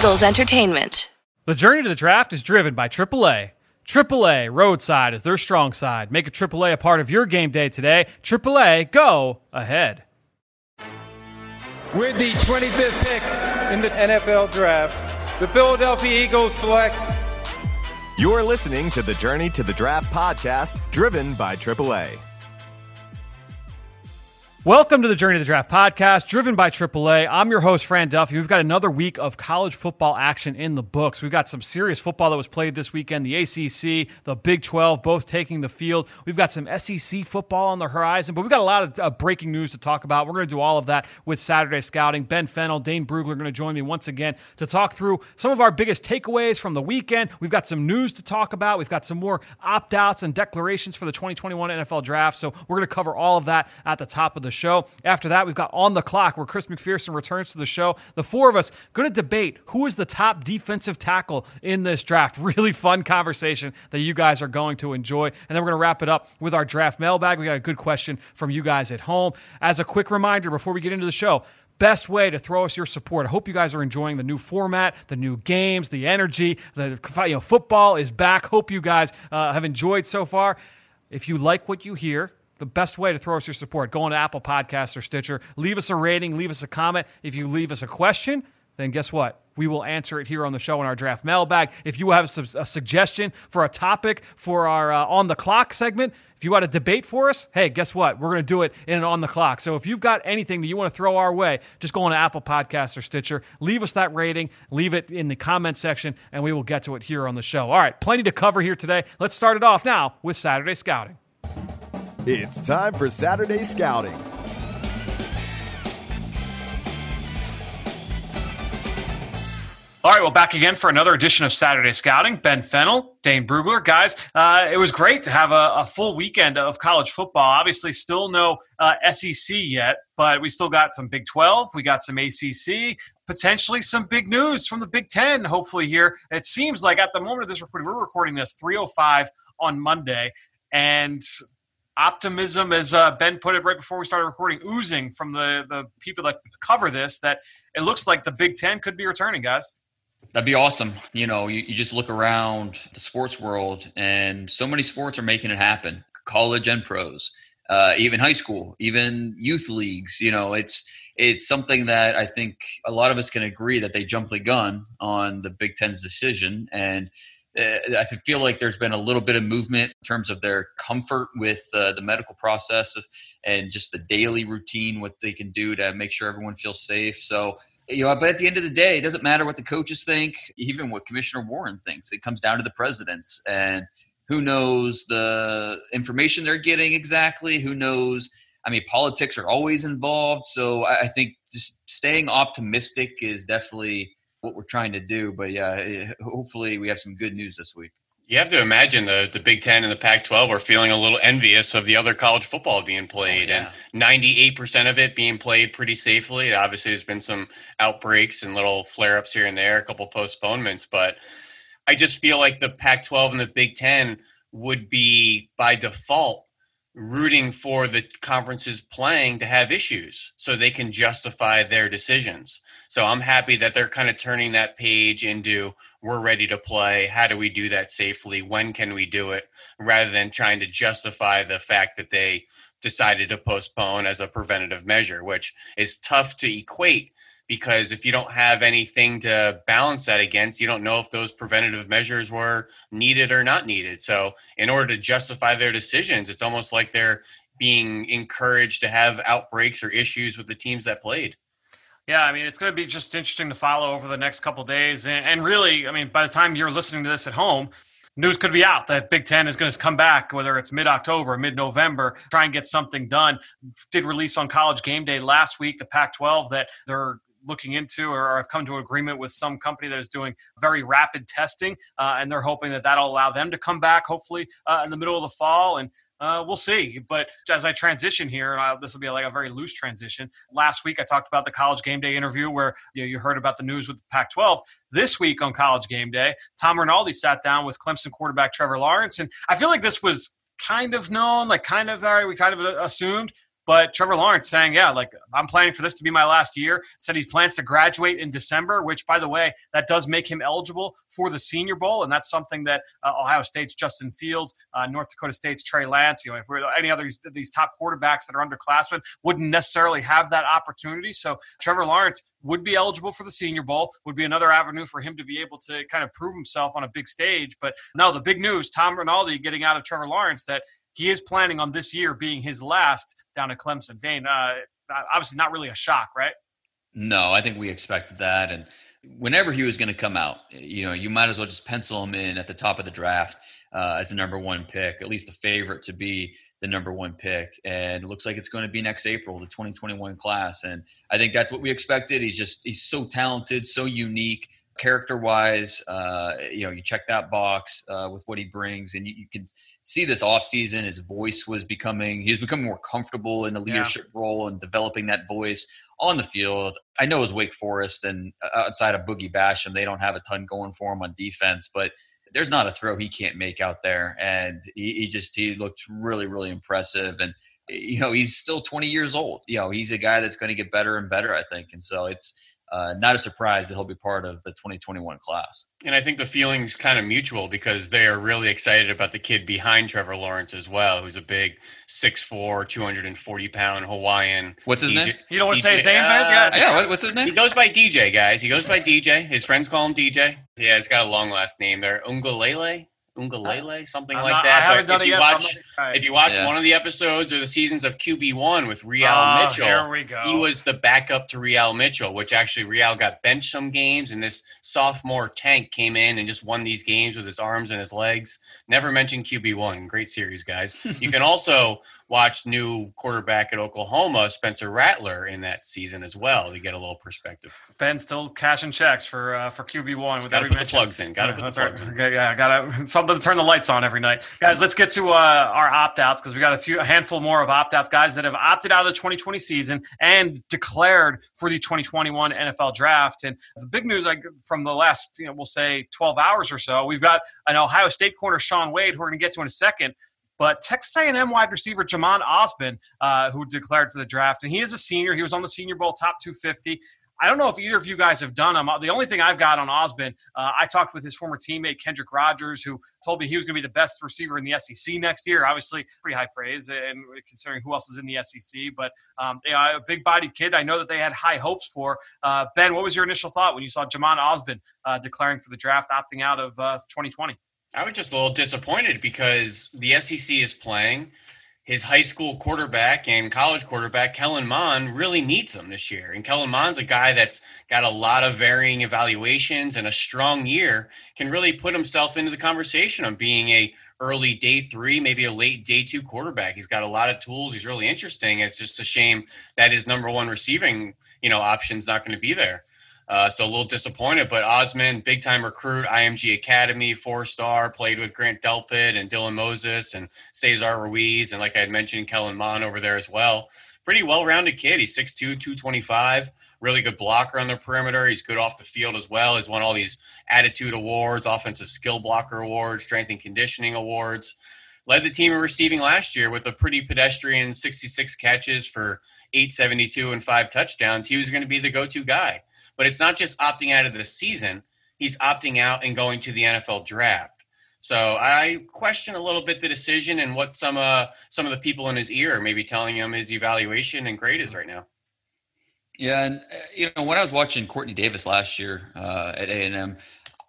Eagles Entertainment. The journey to the draft is driven by AAA. AAA Roadside is their strong side. Make a AAA a part of your game day today. AAA, go ahead. With the 25th pick in the NFL Draft, the Philadelphia Eagles select. You're listening to the Journey to the Draft podcast, driven by AAA. Welcome to the Journey to the Draft podcast, driven by AAA. I'm your host, Fran Duffy. We've got another week of college football action in the books. We've got some serious football that was played this weekend the ACC, the Big 12, both taking the field. We've got some SEC football on the horizon, but we've got a lot of uh, breaking news to talk about. We're going to do all of that with Saturday Scouting. Ben Fennell, Dane Brugler are going to join me once again to talk through some of our biggest takeaways from the weekend. We've got some news to talk about. We've got some more opt outs and declarations for the 2021 NFL Draft. So we're going to cover all of that at the top of the show. After that, we've got On the Clock, where Chris McPherson returns to the show. The four of us going to debate who is the top defensive tackle in this draft. Really fun conversation that you guys are going to enjoy. And then we're going to wrap it up with our draft mailbag. We got a good question from you guys at home. As a quick reminder before we get into the show, best way to throw us your support. I hope you guys are enjoying the new format, the new games, the energy. The you know, football is back. Hope you guys uh, have enjoyed so far. If you like what you hear, the best way to throw us your support, go on to Apple Podcasts or Stitcher, leave us a rating, leave us a comment. If you leave us a question, then guess what? We will answer it here on the show in our draft mailbag. If you have a, suggestion for a topic for our uh, on the clock segment, if you want a debate for us, hey, guess what? We're going to do it in an on the clock. So if you've got anything that you want to throw our way, just go on to Apple Podcasts or Stitcher, leave us that rating, leave it in the comment section, and we will get to it here on the show. All right, plenty to cover here today. Let's start it off now with Saturday Scouting. It's time for Saturday Scouting. All right, well, back again for another edition of Saturday Scouting. Ben Fennell, Dane Brugler. Guys, uh, it was great to have a, a, full weekend of college football. Obviously, still no uh, SEC yet, but we still got some Big 12. We got some ACC, potentially some big news from the Big 10, hopefully, here. It seems like at the moment of this recording, we're recording this 305 on Monday, and optimism, as uh, Ben put it right before we started recording, oozing from the, the people that cover this that it looks like the Big Ten could be returning, guys. That'd be awesome. You know, you, you just look around the sports world, and so many sports are making it happen college and pros, uh, even high school, even youth leagues. You know, it's it's something that I think a lot of us can agree that they jumped the gun on the Big Ten's decision, and I feel like there's been a little bit of movement in terms of their comfort with uh, the medical process and just the daily routine, what they can do to make sure everyone feels safe. So, you know, but at the end of the day, it doesn't matter what the coaches think, even what Commissioner Warren thinks. It comes down to the presidents and who knows the information they're getting exactly. Who knows? I mean, politics are always involved. So I think just staying optimistic is definitely what we're trying to do. But yeah, eh, hopefully we have some good news this week. You have to imagine the, the Big Ten and the Pac 12 are feeling a little envious of the other college football being played, oh, yeah. and 98% of it being played pretty safely. Obviously, there's been some outbreaks and little flare ups here and there, a couple postponements, but I just feel like the Pac 12 and the Big Ten would be by default rooting for the conferences playing to have issues so they can justify their decisions. So I'm happy that they're kind of turning that page into we're ready to play. How do we do that safely? When can we do it? Rather than trying to justify the fact that they decided to postpone as a preventative measure, which is tough to equate because if you don't have anything to balance that against, you don't know if those preventative measures were needed or not needed. So, in order to justify their decisions, it's almost like they're being encouraged to have outbreaks or issues with the teams that played. Yeah, I mean, it's going to be just interesting to follow over the next couple days. And, and really, I mean, by the time you're listening to this at home, news could be out that Big Ten is going to come back, whether it's mid October, mid November, try and get something done. Did release on college game day last week, the Pac 12, that they're looking into or have come to an agreement with some company that is doing very rapid testing, uh, and they're hoping that that'll allow them to come back hopefully uh, in the middle of the fall. And uh, we'll see. But as I transition here, and this will be like a very loose transition. Last week I talked about the college game day interview where you, know, you heard about the news with the Pac-12. This week on college game day, Tom Rinaldi sat down with Clemson quarterback Trevor Lawrence, and I feel like this was kind of known, like kind of all right, we kind of assumed But Trevor Lawrence saying, yeah, like I'm planning for this to be my last year. Said he plans to graduate in December, which, by the way, that does make him eligible for the Senior Bowl, and that's something that uh, Ohio State's Justin Fields, uh, North Dakota State's Trey Lance, you know, if we're any other these, these top quarterbacks that are underclassmen wouldn't necessarily have that opportunity. So Trevor Lawrence would be eligible for the Senior Bowl, would be another avenue for him to be able to kind of prove himself on a big stage. But no, the big news: Tom Rinaldi getting out of Trevor Lawrence that he is planning on this year being his last down at Clemson. Dane, uh, obviously not really a shock, right? No, I think we expected that. And whenever he was going to come out, you know, you might as well just pencil him in at the top of the draft uh, as the number one pick, at least the favorite to be the number one pick. And it looks like it's going to be next April, the 2021 class. And I think that's what we expected. He's just, he's so talented, so unique character wise, uh, you know, you check that box uh, with what he brings, and you, you can see this offseason, his voice was becoming, he was becoming more comfortable in the leadership yeah. role and developing that voice on the field. I know as Wake Forest and uh, outside of Boogie Basham, they don't have a ton going for him on defense, but there's not a throw he can't make out there. And he, he just, he looked really, really impressive. And, you know, he's still 20 years old. You know, he's a guy that's going to get better and better, I think. And so it's, uh, not a surprise that he'll be part of the 2021 class. And I think the feeling's kind of mutual because they are really excited about the kid behind Trevor Lawrence as well, who's a big 6'4", 240 pound Hawaiian. What's his DJ, name? You don't want to say his name, uh, Yeah, yeah. What's his name? He goes by DJ, guys. He goes by DJ. His friends call him DJ. Yeah, he's got a long last name there. Uiagalelei. Uiagalelei, something I'm like not, that. I haven't done if it you yet, watch, right. if you watch yeah. one of the episodes or the seasons of QB one with Re'al oh, Mitchell, here we go. he was the backup to Re'al Mitchell, which actually Re'al got benched some games, and this sophomore tank came in and just won these games with his arms and his legs. Never mentioned QB one. Great series, guys. you can also watch new quarterback at Oklahoma, Spencer Rattler, in that season as well to get a little perspective. Ben still cashing checks for uh, for QB one with every put mention. the plugs in. Got to yeah, put the plugs right. in. Okay, yeah, got to something to turn the lights on every night, guys. Let's get to uh, our opt outs because we got a few a handful more of opt outs, guys that have opted out of the 2020 season and declared for the 2021 NFL Draft. And the big news, like from the last, you know, we'll say 12 hours or so, we've got an Ohio State corner, Shaun Wade, who we're going to get to in a second but Texas A&M wide receiver Jhamon Ausbon, uh, who declared for the draft, and he is a senior. He was on the Senior Bowl top 250. I don't know if either of you guys have done them. The only thing I've got on Ausbon, uh, I talked with his former teammate Kendrick Rogers, who told me he was going to be the best receiver in the SEC next year. Obviously, pretty high praise, and considering who else is in the SEC. But um, yeah, a big-bodied kid. I know that they had high hopes for. Uh, ben, what was your initial thought when you saw Jhamon Ausbon uh, declaring for the draft, opting out of 2020? Uh, I was just a little disappointed because the SEC is playing. His high school quarterback and college quarterback, Kellen Mond, really needs him this year. And Kellen Mond's a guy that's got a lot of varying evaluations and a strong year, can really put himself into the conversation on being a early day three, maybe a late day two quarterback. He's got a lot of tools. He's really interesting. It's just a shame that his number one receiving, you know, option's not going to be there. Uh, so a little disappointed, but Ausbon, big time recruit, IMG Academy, four star, played with Grant Delpit and Dylan Moses and Cesar Ruiz. And like I had mentioned, Kellen Mond over there as well. Pretty well rounded kid. He's 6'2, 225, really good blocker on the perimeter. He's good off the field as well. He's won all these attitude awards, offensive skill blocker awards, strength and conditioning awards. Led the team in receiving last year with a pretty pedestrian 66 catches for 872 and five touchdowns. He was going to be the go to guy. But it's not just opting out of the season, he's opting out and going to the NFL draft. So I question a little bit the decision and what some uh, some of the people in his ear are maybe telling him his evaluation and grade is right now. Yeah, and uh, you know when I was watching Quartney Davis last year uh, at A and M,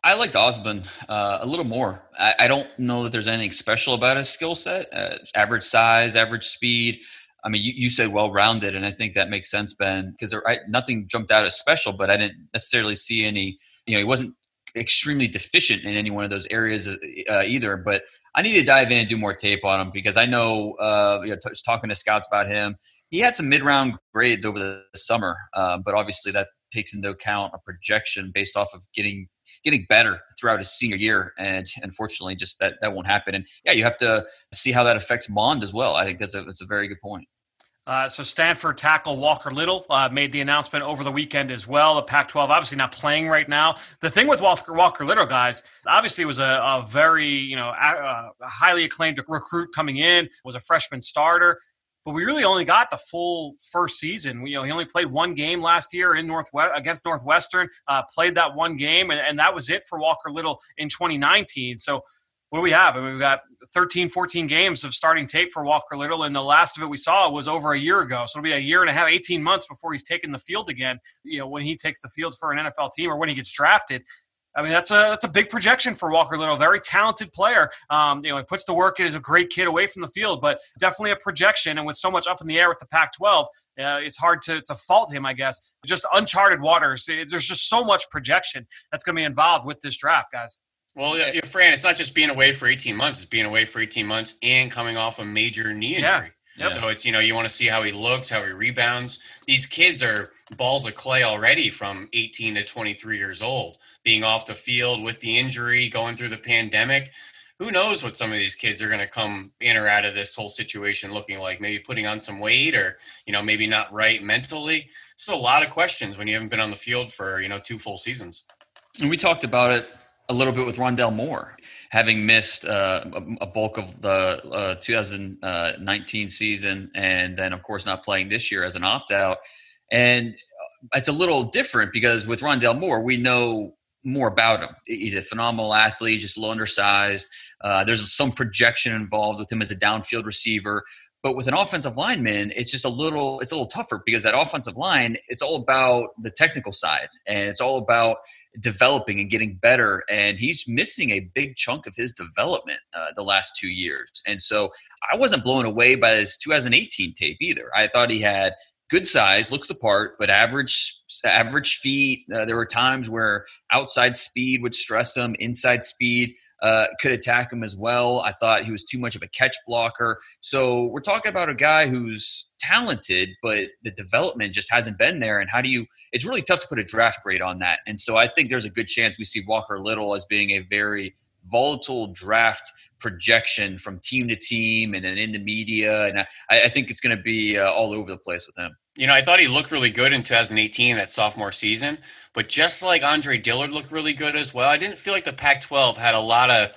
I liked Ausbon uh, a little more. I, I, don't know that there's anything special about his skill set. Uh, average size, average speed. I mean, you, you said well rounded, and I think that makes sense, Ben, because nothing jumped out as special, but I didn't necessarily see any. You know, he wasn't extremely deficient in any one of those areas uh, either. But I need to dive in and do more tape on him because I know, uh, you know, t- talking to scouts about him, he had some mid round grades over the summer, uh, but obviously that takes into account a projection based off of getting getting better throughout his senior year, and unfortunately, just that that won't happen. And yeah, you have to see how that affects Mond as well. I think that's a that's a very good point. Uh, so Stanford tackle Walker Little uh, made the announcement over the weekend as well. The Pac-12 obviously not playing right now. The thing with Walker, Walker Little, guys, obviously was a, a very you know a, a highly acclaimed recruit coming in. Was a freshman starter but we really only got the full first season. You know, he only played one game last year in Northwest against Northwestern. Uh, played that one game, and, and that was it for Walker Little in 2019. So what do we have? I mean, we've got 13, 14 games of starting tape for Walker Little, and the last of it we saw was over a year ago. So it'll be a year and a half, 18 months before he's taken the field again. You know, when he takes the field for an NFL team or when he gets drafted. I mean, that's a that's a big projection for Walker Little. Very talented player. Um, you know, he puts the work in. Is a great kid away from the field, but definitely a projection. And with so much up in the air with the Pac-12, uh, it's hard to, to fault him. I guess just uncharted waters. There's just so much projection that's going to be involved with this draft, guys. Well, yeah, Fran, it's not just being away for 18 months; it's being away for 18 months and coming off a major knee injury. Yeah. Yep. So it's you know you want to see how he looks, how he rebounds. These kids are balls of clay already from 18 to 23 years old, being off the field with the injury, going through the pandemic. Who knows what some of these kids are going to come in or out of this whole situation looking like? Maybe putting on some weight, or you know maybe not right mentally. Just a lot of questions when you haven't been on the field for you know two full seasons. And we talked about it a little bit with Rondale Moore, having missed uh, a, bulk of the uh, 2019 season, and then of course not playing this year as an opt out. And it's a little different because with Rondale Moore, we know more about him. He's a phenomenal athlete, just a little undersized. Uh, there's some projection involved with him as a downfield receiver. But with an offensive lineman, it's just a little it's a little tougher because that offensive line, it's all about the technical side and it's all about developing and getting better. And he's missing a big chunk of his development uh, the last two years. And so I wasn't blown away by his 2018 tape either. I thought he had good size, looks the part, but average average feet. Uh, there were times where outside speed would stress him, inside speed uh, could attack him as well. I thought he was too much of a catch blocker. So we're talking about a guy who's talented, but the development just hasn't been there. And how do you? It's really tough to put a draft grade on that. And so I think there's a good chance we see Walker Little as being a very volatile draft projection from team to team and then in the media. And I, I think it's going to be uh, all over the place with him. You know, I thought he looked really good in 2018, that sophomore season. But just like Andre Dillard looked really good as well, I didn't feel like the Pac 12 had a lot of,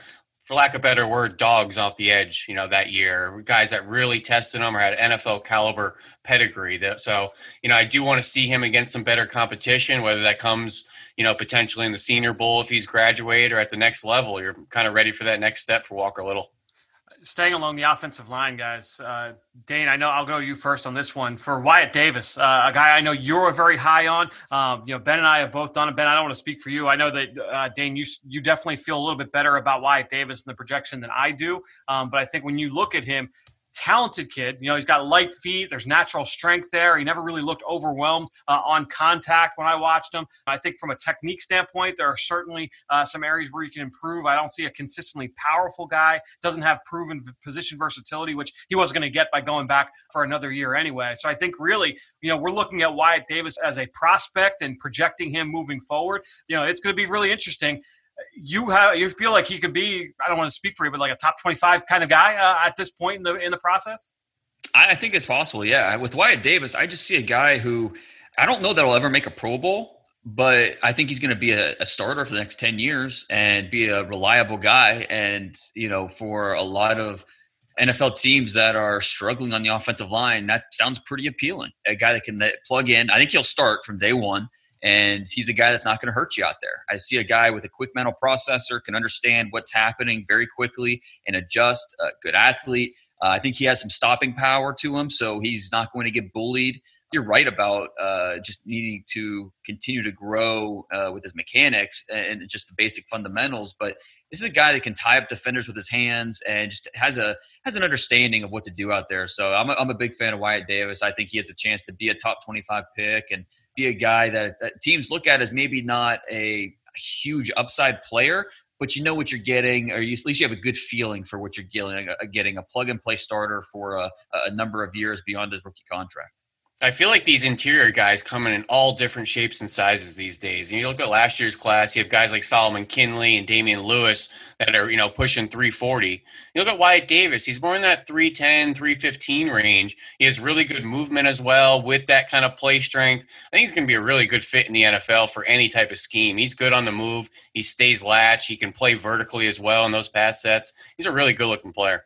for lack of better word, dogs off the edge, you know, that year. Guys that really tested him or had NFL caliber pedigree. That So, you know, I do want to see him against some better competition, whether that comes, you know, potentially in the Senior Bowl if he's graduated or at the next level. You're kind of ready for that next step for Walker Little staying along the offensive line, guys. Uh, Dane, I know I'll go to you first on this one for Wyatt Davis, uh, a guy I know you're very high on. Um, you know, Ben and I have both done it. Ben, I don't want to speak for you. I know that uh, Dane, you you definitely feel a little bit better about Wyatt Davis and the projection than I do. Um, but I think when you look at him, talented kid. You know, he's got light feet. There's natural strength there. He never really looked overwhelmed uh, on contact when I watched him. I think from a technique standpoint, there are certainly uh, some areas where he can improve. I don't see a consistently powerful guy. Doesn't have proven position versatility, which he was going to get by going back for another year anyway. So I think really, you know, we're looking at Wyatt Davis as a prospect and projecting him moving forward. You know, it's going to be really interesting you have you feel like he could be I don't want to speak for you, but like a top twenty five kind of guy uh, at this point in the in the process. I think it's possible. Yeah, with Wyatt Davis, I just see a guy who I don't know that I'll ever make a Pro Bowl, but I think he's going to be a, a, starter for the next ten years and be a reliable guy. And you know, for a lot of NFL teams that are struggling on the offensive line, that sounds pretty appealing. A guy that can plug in. I think he'll start from day one and he's a guy that's not going to hurt you out there. I see a guy with a quick mental processor, can understand what's happening very quickly and adjust. A good athlete. Uh, I think he has some stopping power to him, so he's not going to get bullied. You're right about uh, just needing to continue to grow uh, with his mechanics and just the basic fundamentals. But this is a guy that can tie up defenders with his hands and just has a has an understanding of what to do out there. So I'm a, I'm a big fan of Wyatt Davis. I think he has a chance to be a top 25 pick and be a guy that, that teams look at as maybe not a huge upside player, but you know what you're getting, or you, at least you have a good feeling for what you're getting, getting a plug and play starter for a, a number of years beyond his rookie contract. I feel like these interior guys come in all different shapes and sizes these days. And you look at last year's class, you have guys like Solomon Kindley and Damien Lewis that are, you know, pushing 340. You look at Wyatt Davis, he's more in that 310, 315 range. He has really good movement as well with that kind of play strength. I think he's going to be a really good fit in the NFL for any type of scheme. He's good on the move. He stays latch. He can play vertically as well in those pass sets. He's a really good looking player.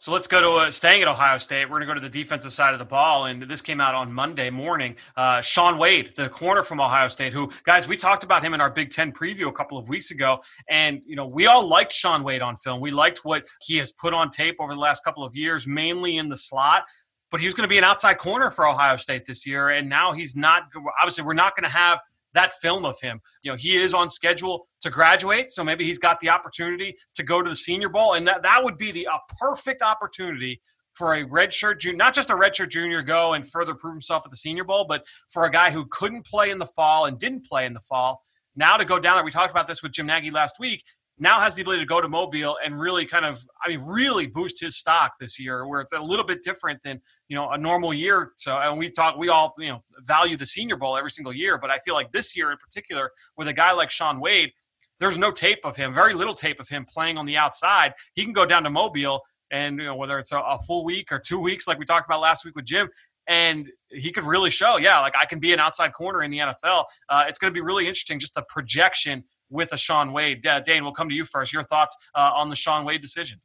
So let's go to uh, staying at Ohio State. We're going to go to the defensive side of the ball, and this came out on Monday morning. Uh, Shaun Wade, the corner from Ohio State, who guys we talked about him in our Big Ten preview a couple of weeks ago, and you know we all liked Shaun Wade on film. We liked what he has put on tape over the last couple of years, mainly in the slot but he was going to be an outside corner for Ohio State this year, and now he's not. Obviously, we're not going to have that film of him. You know, he is on schedule to graduate, so maybe he's got the opportunity to go to the Senior Bowl, and that that would be the a perfect opportunity for a redshirt junior, not just a redshirt junior, go and further prove himself at the Senior Bowl, but for a guy who couldn't play in the fall and didn't play in the fall. Now to go down there, we talked about this with Jim Nagy last week now has the ability to go to Mobile and really kind of, I mean, really boost his stock this year, where it's a little bit different than you know a normal year. So, and we talk, we all you know value the Senior Bowl every single year, but I feel like this year in particular, with a guy like Shaun Wade, there's no tape of him, very little tape of him playing on the outside. He can go down to Mobile, and you know whether it's a, a full week or two weeks, like we talked about last week with Jim, and he could really show, yeah, like I can be an outside corner in the NFL. Uh, it's going to be really interesting, just the projection with a Shaun Wade. Uh, Dane, we'll come to you first. Your thoughts uh, on the Shaun Wade decision?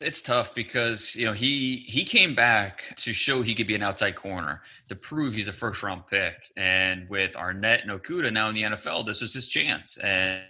It's tough because you know he he came back to show he could be an outside corner to prove he's a first round pick, and with Arnette and Okudah now in the NFL, this was his chance. And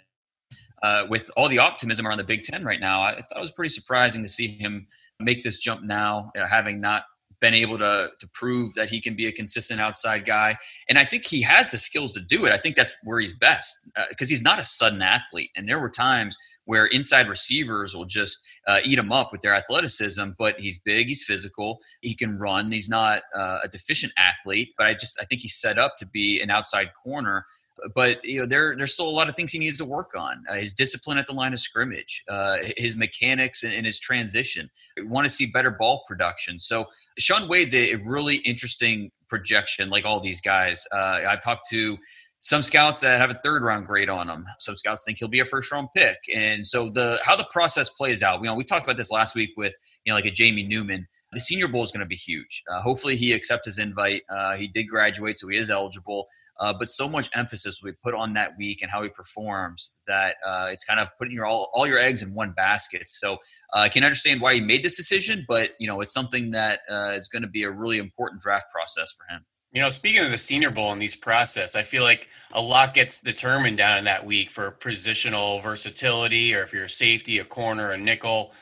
uh, with all the optimism around the Big Ten right now, I thought it was pretty surprising to see him make this jump now, uh, having not been able to to prove that he can be a consistent outside guy, and I think he has the skills to do it. I think that's where he's best because uh, he's not a sudden athlete, and there were times where inside receivers will just uh, eat him up with their athleticism. But he's big, he's physical, he can run. He's not uh, a deficient athlete, but I just I think he's set up to be an outside corner but you know there there's still a lot of things he needs to work on. Uh, his discipline at the line of scrimmage, uh, his mechanics, and, and, his transition. We want to see better ball production. So Shaun Wade's a, a really interesting projection, like all these guys. Uh, I've talked to some scouts that have a third round grade on him. Some scouts think he'll be a first round pick. And so the how the process plays out, you know, we talked about this last week with you know like a Jamie Newman. The Senior Bowl is going to be huge. Uh, hopefully, he accepts his invite. Uh, he did graduate, so he is eligible. Uh, but so much emphasis will be put on that week and how he performs that uh, it's kind of putting your all, all your eggs in one basket. So uh, I can understand why he made this decision, but you know it's something that uh, is going to be a really important draft process for him. You know, speaking of the Senior Bowl and these process, I feel like a lot gets determined down in that week for positional versatility, or if you're a safety, a corner, a nickel.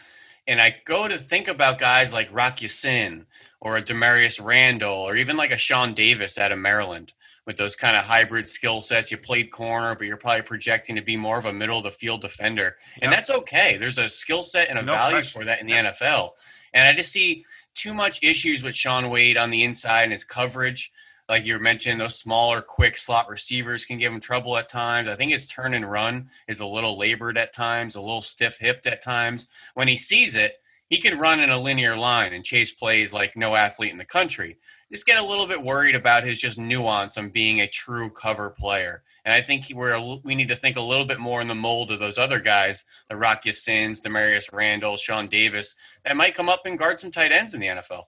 And I go to think about guys like Rock Ya-Sin or a Damarious Randall, or even like a Sean Davis out of Maryland with those kind of hybrid skill sets. You played corner, but you're probably projecting to be more of a middle of the field defender. And yep. that's okay. There's a skill set and a no value question. for that in the yep. NFL. And I just see too much issues with Shaun Wade on the inside and his coverage. Like you mentioned, those smaller, quick slot receivers can give him trouble at times. I think his turn and run is a little labored at times, a little stiff hipped at times. When he sees it, he can run in a linear line and chase plays like no athlete in the country just get a little bit worried about his just nuance on being a true cover player. And I think we're we need to think a little bit more in the mold of those other guys, the Rock Ya-Sins, Damarious Randall, Sean Davis, that might come up and guard some tight ends in the NFL.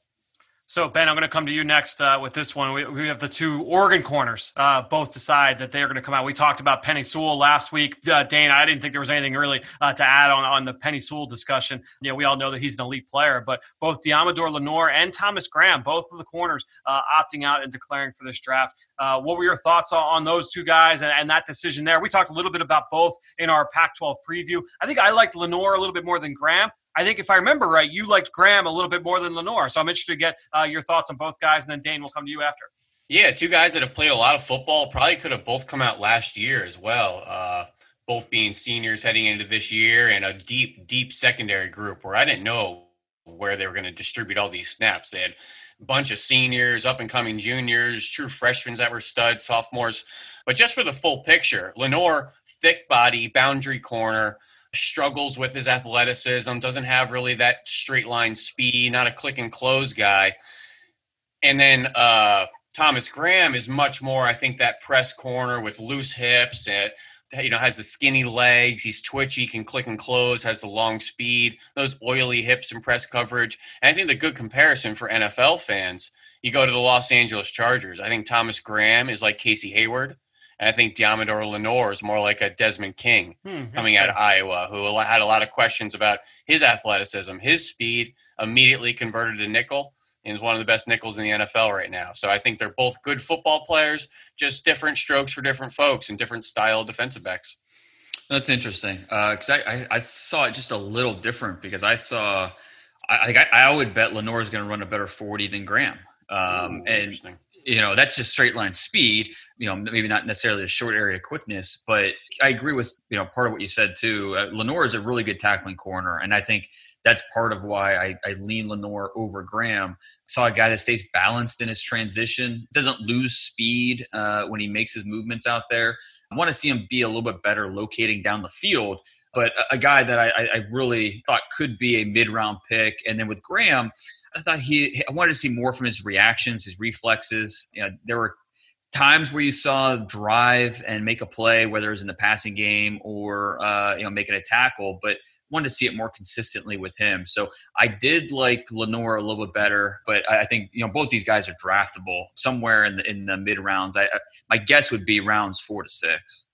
So Ben, I'm going to come to you next uh, with this one. We, we, have the two Oregon corners uh, both decide that they are going to come out. We talked about Penei Sewell last week. Uh, Dane, I didn't think there was anything really uh, to add on on the Penei Sewell discussion. You know, we all know that he's an elite player, but both Deommodore Lenoir and Thomas Graham, both of the corners, uh, opting out and declaring for this draft. Uh, what were your thoughts on, those two guys and, and, that decision there? We talked a little bit about both in our Pac-12 preview. I think I liked Lenoir a little bit more than Graham. I think if I remember right, you liked Graham a little bit more than Lenoir. So I'm interested to get uh, your thoughts on both guys, and then Dane will come to you after. Yeah, two guys that have played a lot of football probably could have both come out last year as well. Uh, both being seniors heading into this year and a deep, deep secondary group where I didn't know where they were going to distribute all these snaps. They had a bunch of seniors, up and coming juniors, true freshmen that were studs, sophomores. But just for the full picture, Lenoir, thick body, boundary corner, struggles with his athleticism, doesn't have really that straight line speed, not a click and close guy. And then uh, Thomas Graham is much more, I think, that press corner with loose hips and you know has the skinny legs. He's twitchy, can click and close, has the long speed, those oily hips and press coverage. And I think the good comparison for NFL fans, you go to the Los Angeles Chargers. I think Thomas Graham is like Casey Hayward And I think Deommodore Lenoir is more like a Desmond King hmm, coming out of Iowa, who had a lot of questions about his athleticism, his speed, immediately converted to nickel and is one of the best nickels in the NFL right now. So I think they're both good football players, just different strokes for different folks and different style defensive backs. That's interesting because uh, I, I, I, saw it just a little different because I saw I I, I would bet Lenoir is going to run a better forty than Graham, um, Ooh, and you know that's just straight line speed. You know, maybe not necessarily a short area quickness, but I agree with you know part of what you said too. Uh, Lenoir is a really good tackling corner, and I think that's part of why I, I lean Lenoir over Graham. saw a guy that stays balanced in his transition, doesn't lose speed uh, when he makes his movements out there. I want to see him be a little bit better locating down the field. But a, a guy that I, I really thought could be a mid round pick. And then with Graham, I thought he, I wanted to see more from his reactions, his reflexes. You know, there were times where you saw drive and make a play, whether it was in the passing game or uh, you know making a tackle, but wanted to see it more consistently with him. So I did like Lenoir a little bit better, but I think you know both these guys are draftable somewhere in the in the mid rounds. I, my guess would be rounds four to six.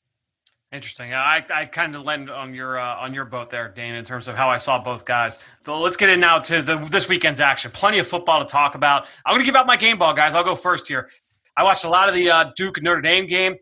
Interesting. I, I kind of lend on your uh, on your boat there, Dane, in terms of how I saw both guys. So let's get in now to the this weekend's action. Plenty of football to talk about. I'm going to give out my game ball, guys. I'll go first here. I watched a lot of the uh, Duke Notre Dame game.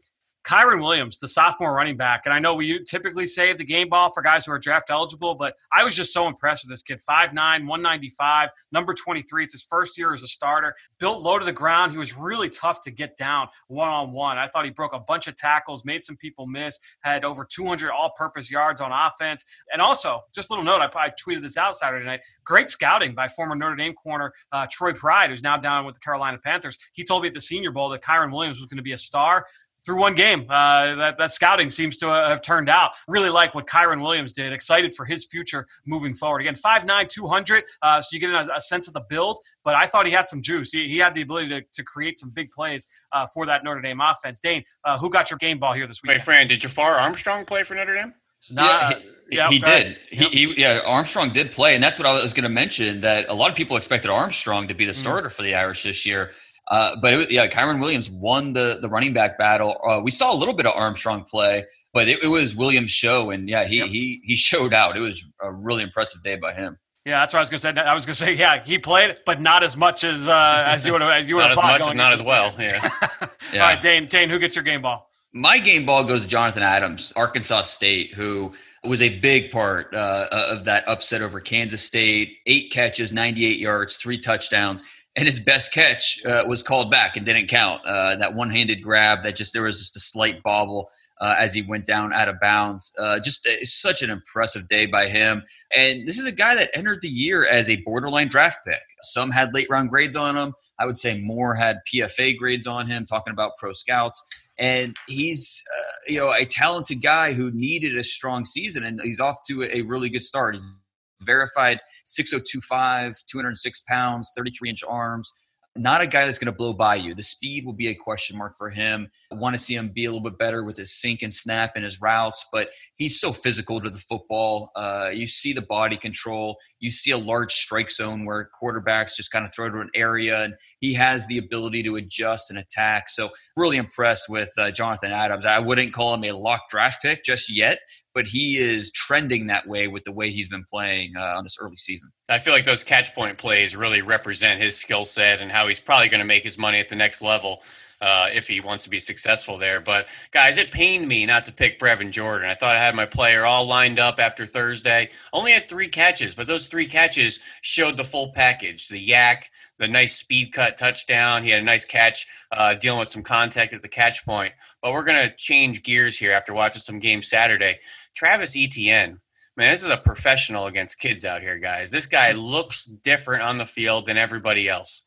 Kyren Williams, the sophomore running back, and I know we typically save the game ball for guys who are draft eligible, but I was just so impressed with this kid. 5'9, 195, number 23. It's his first year as a starter. Built low to the ground. He was really tough to get down one on one. I thought he broke a bunch of tackles, made some people miss, had over 200 all purpose yards on offense. And also, just a little note, I, I, tweeted this out Saturday night. Great scouting by former Notre Dame corner uh, Troy Pride, who's now down with the Carolina Panthers. He told me at the Senior Bowl that Kyren Williams was going to be a star through one game. Uh, that, that scouting seems to have turned out. Really like what Kyren Williams did. Excited for his future moving forward. Again, 5'9", 200, uh, so you get a, a, sense of the build. But I thought he had some juice. He, he had the ability to, to create some big plays uh, for that Notre Dame offense. Dane, uh, who got your game ball here this week? Hey, Fran, did Jafar Armstrong play for Notre Dame? Nah, yeah, he, yeah, he did. He, he, yeah, Armstrong did play, and that's what I was going to mention. That a lot of people expected Armstrong to be the mm. starter mm. for the Irish this year. Uh, but it, yeah, Kyren Williams won the the running back battle. Uh, we saw a little bit of Armstrong play, but it, it was Williams' show, and yeah, he yep. he he showed out. It was a really impressive day by him. Yeah, that's what I was gonna say. I was gonna say, yeah, he played, but not as much as uh, as you would have. You would have as much, not as well. Yeah. yeah. All right, Dane. Dane, who gets your game ball? My game ball goes to Jonathan Adams, Arkansas State, who was a big part uh, of that upset over Kansas State. Eight catches, 98 yards, three touchdowns and his best catch uh, was called back and didn't count. Uh, that one-handed grab that just there was just a slight bobble uh, as he went down out of bounds. Uh, just uh, such an impressive day by him. And this is a guy that entered the year as a borderline draft pick. Some had late round grades on him. I would say more had PFA grades on him. Talking about pro scouts. And he's, uh, you know, a talented guy who needed a strong season, and he's off to a really good start. He's verified 6025, 206 pounds, 33 inch arms. Not a guy that's going to blow by you. The speed will be a question mark for him. I want to see him be a little bit better with his sink and snap and his routes, but he's so physical to the football. Uh, you see the body control. You see a large strike zone where quarterbacks just kind of throw to an area, and he has the ability to adjust and attack. So, really impressed with uh, Jonathan Adams. I wouldn't call him a lock draft pick just yet, but he is trending that way with the way he's been playing uh, on this early season. I feel like those catch point plays really represent his skill set and how he's probably going to make his money at the next level. Uh, if he wants to be successful there. But guys, it pained me not to pick Brevin Jordan. I thought I had my player all lined up after Thursday. Only had three catches, but those three catches showed the full package: the YAC, the nice speed cut touchdown. He had a nice catch uh, dealing with some contact at the catch point. But we're gonna change gears here after watching some games Saturday. Travis Etienne. Man, this is a professional against kids out here, guys. This guy looks different on the field than everybody else.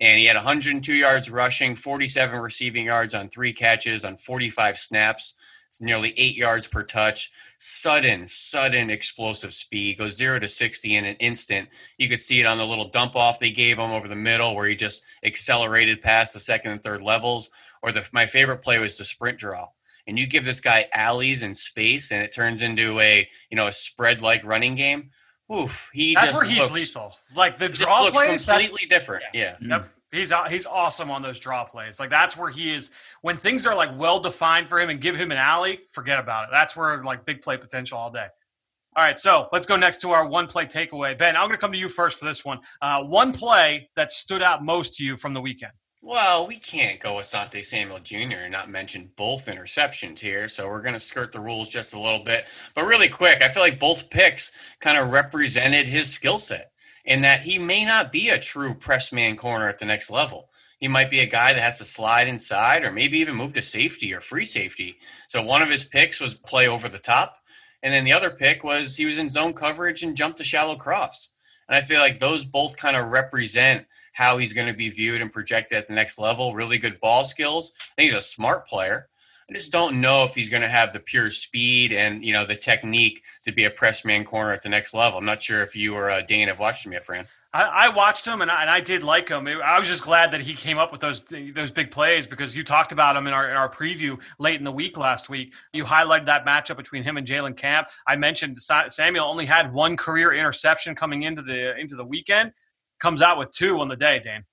And he had 102 yards rushing, 47 receiving yards on three catches on 45 snaps. It's nearly eight yards per touch. Sudden, sudden explosive speed. Goes zero to 60 in an instant. You could see it on the little dump off they gave him over the middle where he just accelerated past the second and third levels. Or the, my favorite play was the sprint draw and you give this guy alleys and space and it turns into a you know a spread like running game oof he that's where he's lethal like the draw plays completely different yeah, yeah. Yep. He's he's awesome on those draw plays. Like that's where he is when things are like well defined for him and give him an alley. Forget about it. That's where like big play potential all day. All right, so let's go next to our one play takeaway. Ben, I'm going to come to you first for this one. Uh, one play that stood out most to you from the weekend. Well, we can't go Asante Samuel Jr. and not mention both interceptions here. So we're going to skirt the rules just a little bit. But really quick, I feel like both picks kind of represented his skill set in that he may not be a true press man corner at the next level. He might be a guy that has to slide inside or maybe even move to safety or free safety. So one of his picks was play over the top. And then the other pick was he was in zone coverage and jumped a shallow cross. And I feel like those both kind of represent how he's going to be viewed and projected at the next level. Really good ball skills. I think he's a smart player. I just don't know if he's going to have the pure speed and you know the technique to be a press man corner at the next level. I'm not sure if you or uh, Dane have watched him yet, Fran. I, I watched him and I, and I, did like him. I was just glad that he came up with those those big plays because you talked about him in our in our preview late in the week last week. You highlighted that matchup between him and Jalen Camp. I mentioned Samuel only had one career interception coming into the into the weekend. Comes out with two on the day, Dane.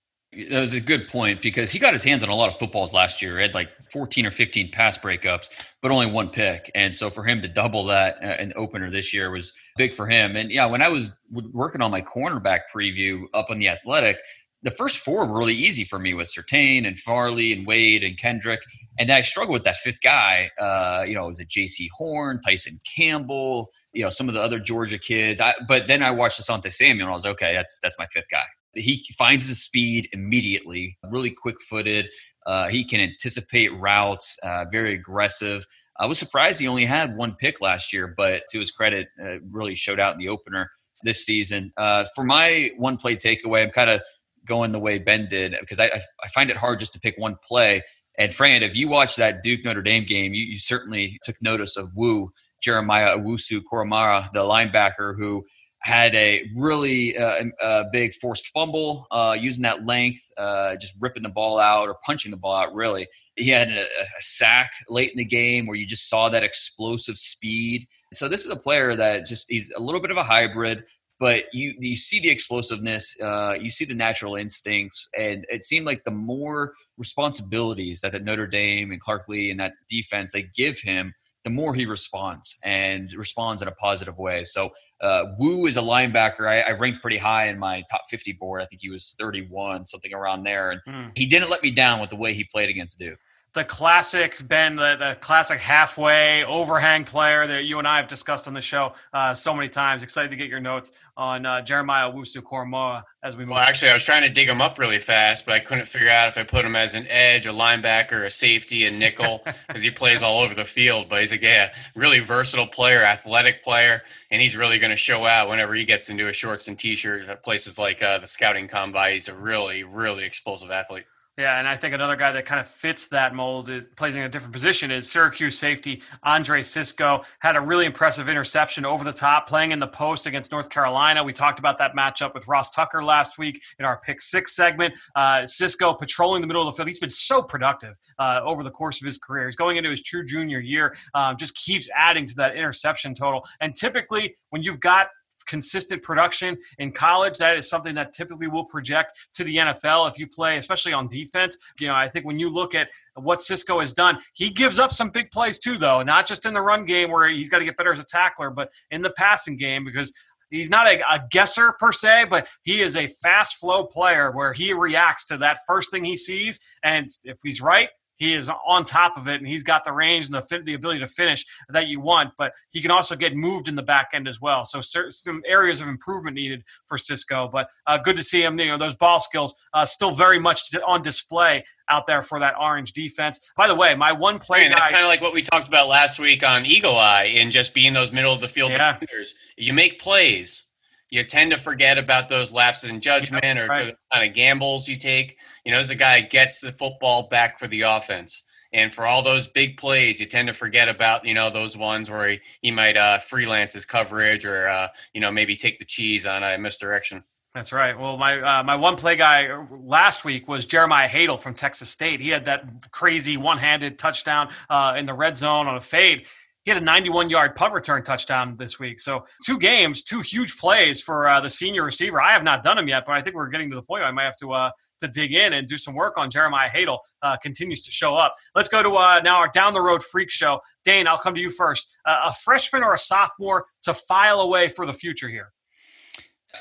That was a good point because he got his hands on a lot of footballs last year. He had like 14 or 15 pass breakups, but only one pick. And so for him to double that uh, in the opener this year was big for him. And yeah, when I was working on my cornerback preview up on the athletic, the first four were really easy for me with Surtain and Farley and Wade and Kendrick. And then I struggled with that fifth guy. Uh, you know, was it Jaycee Horn, Tyson Campbell, you know, some of the other Georgia kids. I, but then I watched Asante Samuel and I was okay, that's that's my fifth guy. He finds his speed immediately, really quick footed. Uh, he can anticipate routes, uh, very aggressive. I was surprised he only had one pick last year, but to his credit, uh, really showed out in the opener this season. Uh, for my one play takeaway, I'm kind of going the way Ben did because I, I find it hard just to pick one play. And Fran, if you watched that Duke Notre Dame game, you, you certainly took notice of Wu Jeremiah Owusu Koramoah, the linebacker who had a really uh, a big forced fumble uh, using that length, uh, just ripping the ball out or punching the ball out. Really, he had a, a, sack late in the game where you just saw that explosive speed. So this is a player that just he's a little bit of a hybrid, but you you see the explosiveness, uh, you see the natural instincts, and it seemed like the more responsibilities that the Notre Dame and Clark Lea and that defense they give him the more he responds and responds in a positive way. So uh, Wu is a linebacker. I, I, ranked pretty high in my top 50 board. I think he was 31, something around there. And mm. he didn't let me down with the way he played against Duke the classic Ben, the, the, classic halfway overhang player that you and I have discussed on the show uh, so many times. Excited to get your notes on uh, Jeremiah Owusu Koramoah as we move. Well, actually, I was trying to dig him up really fast, but I couldn't figure out if I put him as an edge, a linebacker, a safety, a nickel, because he plays all over the field. But he's a yeah, really versatile player, athletic player, and he's really going to show out whenever he gets into his shorts and t-shirts at places like uh, the scouting combine. He's a really, really explosive athlete. Yeah, and I think another guy that kind of fits that mold is plays in a different position is Syracuse safety Andre Cisco had a really impressive interception over the top, playing in the post against North Carolina. We talked about that matchup with Ross Tucker last week in our pick six segment. Uh, Cisco patrolling the middle of the field. He's been so productive uh, over the course of his career. He's going into his true junior year. Um, just keeps adding to that interception total. And typically, when you've got consistent production in college. That is something that typically will project to the NFL if you play, especially on defense. You know, I think when you look at what Cisco has done, he gives up some big plays too, though, not just in the run game where he's got to get better as a tackler, but in the passing game because he's not a, a, guesser per se, but he is a fast flow player where he reacts to that first thing he sees. And if he's right, he is on top of it and he's got the range and the the ability to finish that you want but he can also get moved in the back end as well. So some areas of improvement needed for cisco but uh, good to see him you know those ball skills uh, still very much on display out there for that orange defense. By the way my one play that's kind of like what we talked about last week on eagle eye and just being those middle of the field yeah. defenders. You make plays you tend to forget about those lapses in judgment yeah, or the kind of gambles you take. You know, as a guy gets the football back for the offense. And for all those big plays, you tend to forget about, you know, those ones where he, he might uh, freelance his coverage or, uh, you know, maybe take the cheese on a misdirection. That's right. Well, my uh, my one play guy last week was Jeremiah Haydel from Texas State. He had that crazy one handed touchdown uh, in the red zone on a fade he had a 91 yard punt return touchdown this week. So two games, two huge plays for uh, the senior receiver. I have not done them yet, but I think we're getting to the point where I might have to uh, to dig in and do some work on Jeremiah Haydel. Uh, continues to show up. Let's go to uh, now our down the road freak show. Dane, I'll come to you first. Uh, a freshman or a sophomore to file away for the future here.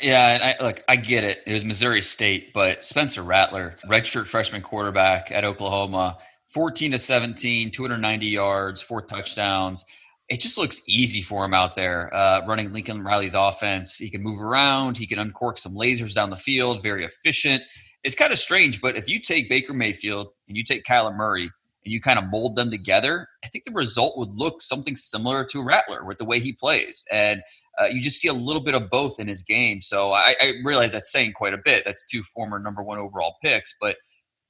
Yeah, I, look, I get it. It was Missouri State, but Spencer Rattler, redshirt freshman quarterback at Oklahoma, 14 to 17, 290 yards, four touchdowns. It just looks easy for him out there, uh, running Lincoln Riley's offense. He can move around. He can uncork some lasers down the field. Very efficient. It's kind of strange, but if you take Baker Mayfield and you take Kyler Murray and you kind of mold them together, I think the result would look something similar to Rattler with the way he plays. And uh, you just see a little bit of both in his game. So I, I, realize that's saying quite a bit. That's two former number one overall picks, but